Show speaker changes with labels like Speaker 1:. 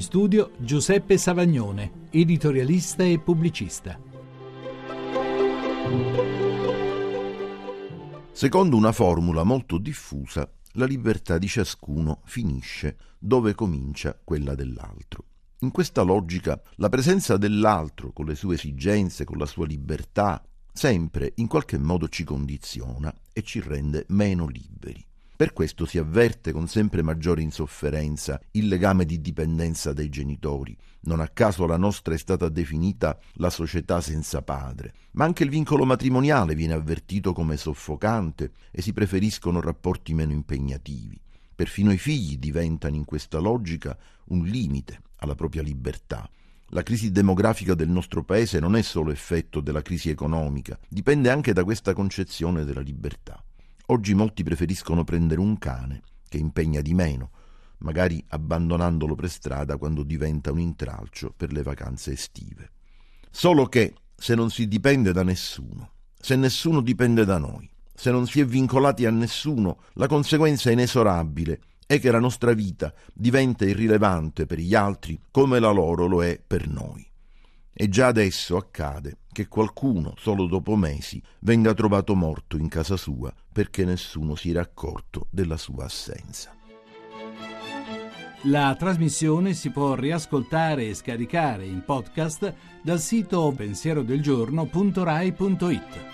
Speaker 1: In studio Giuseppe Savagnone, editorialista e pubblicista.
Speaker 2: Secondo una formula molto diffusa, la libertà di ciascuno finisce dove comincia quella dell'altro. In questa logica, la presenza dell'altro, con le sue esigenze, con la sua libertà, sempre in qualche modo ci condiziona e ci rende meno liberi. Per questo si avverte con sempre maggiore insofferenza il legame di dipendenza dei genitori. Non a caso la nostra è stata definita la società senza padre, ma anche il vincolo matrimoniale viene avvertito come soffocante e si preferiscono rapporti meno impegnativi. Perfino i figli diventano in questa logica un limite alla propria libertà. La crisi demografica del nostro paese non è solo effetto della crisi economica, dipende anche da questa concezione della libertà. Oggi molti preferiscono prendere un cane che impegna di meno, magari abbandonandolo per strada quando diventa un intralcio per le vacanze estive. Solo che se non si dipende da nessuno, se nessuno dipende da noi, se non si è vincolati a nessuno, la conseguenza inesorabile è che la nostra vita diventa irrilevante per gli altri come la loro lo è per noi. E già adesso accade che qualcuno, solo dopo mesi, venga trovato morto in casa sua perché nessuno si era accorto della sua assenza.
Speaker 1: La trasmissione si può riascoltare e scaricare in podcast dal sito pensierodelgiorno.rai.it.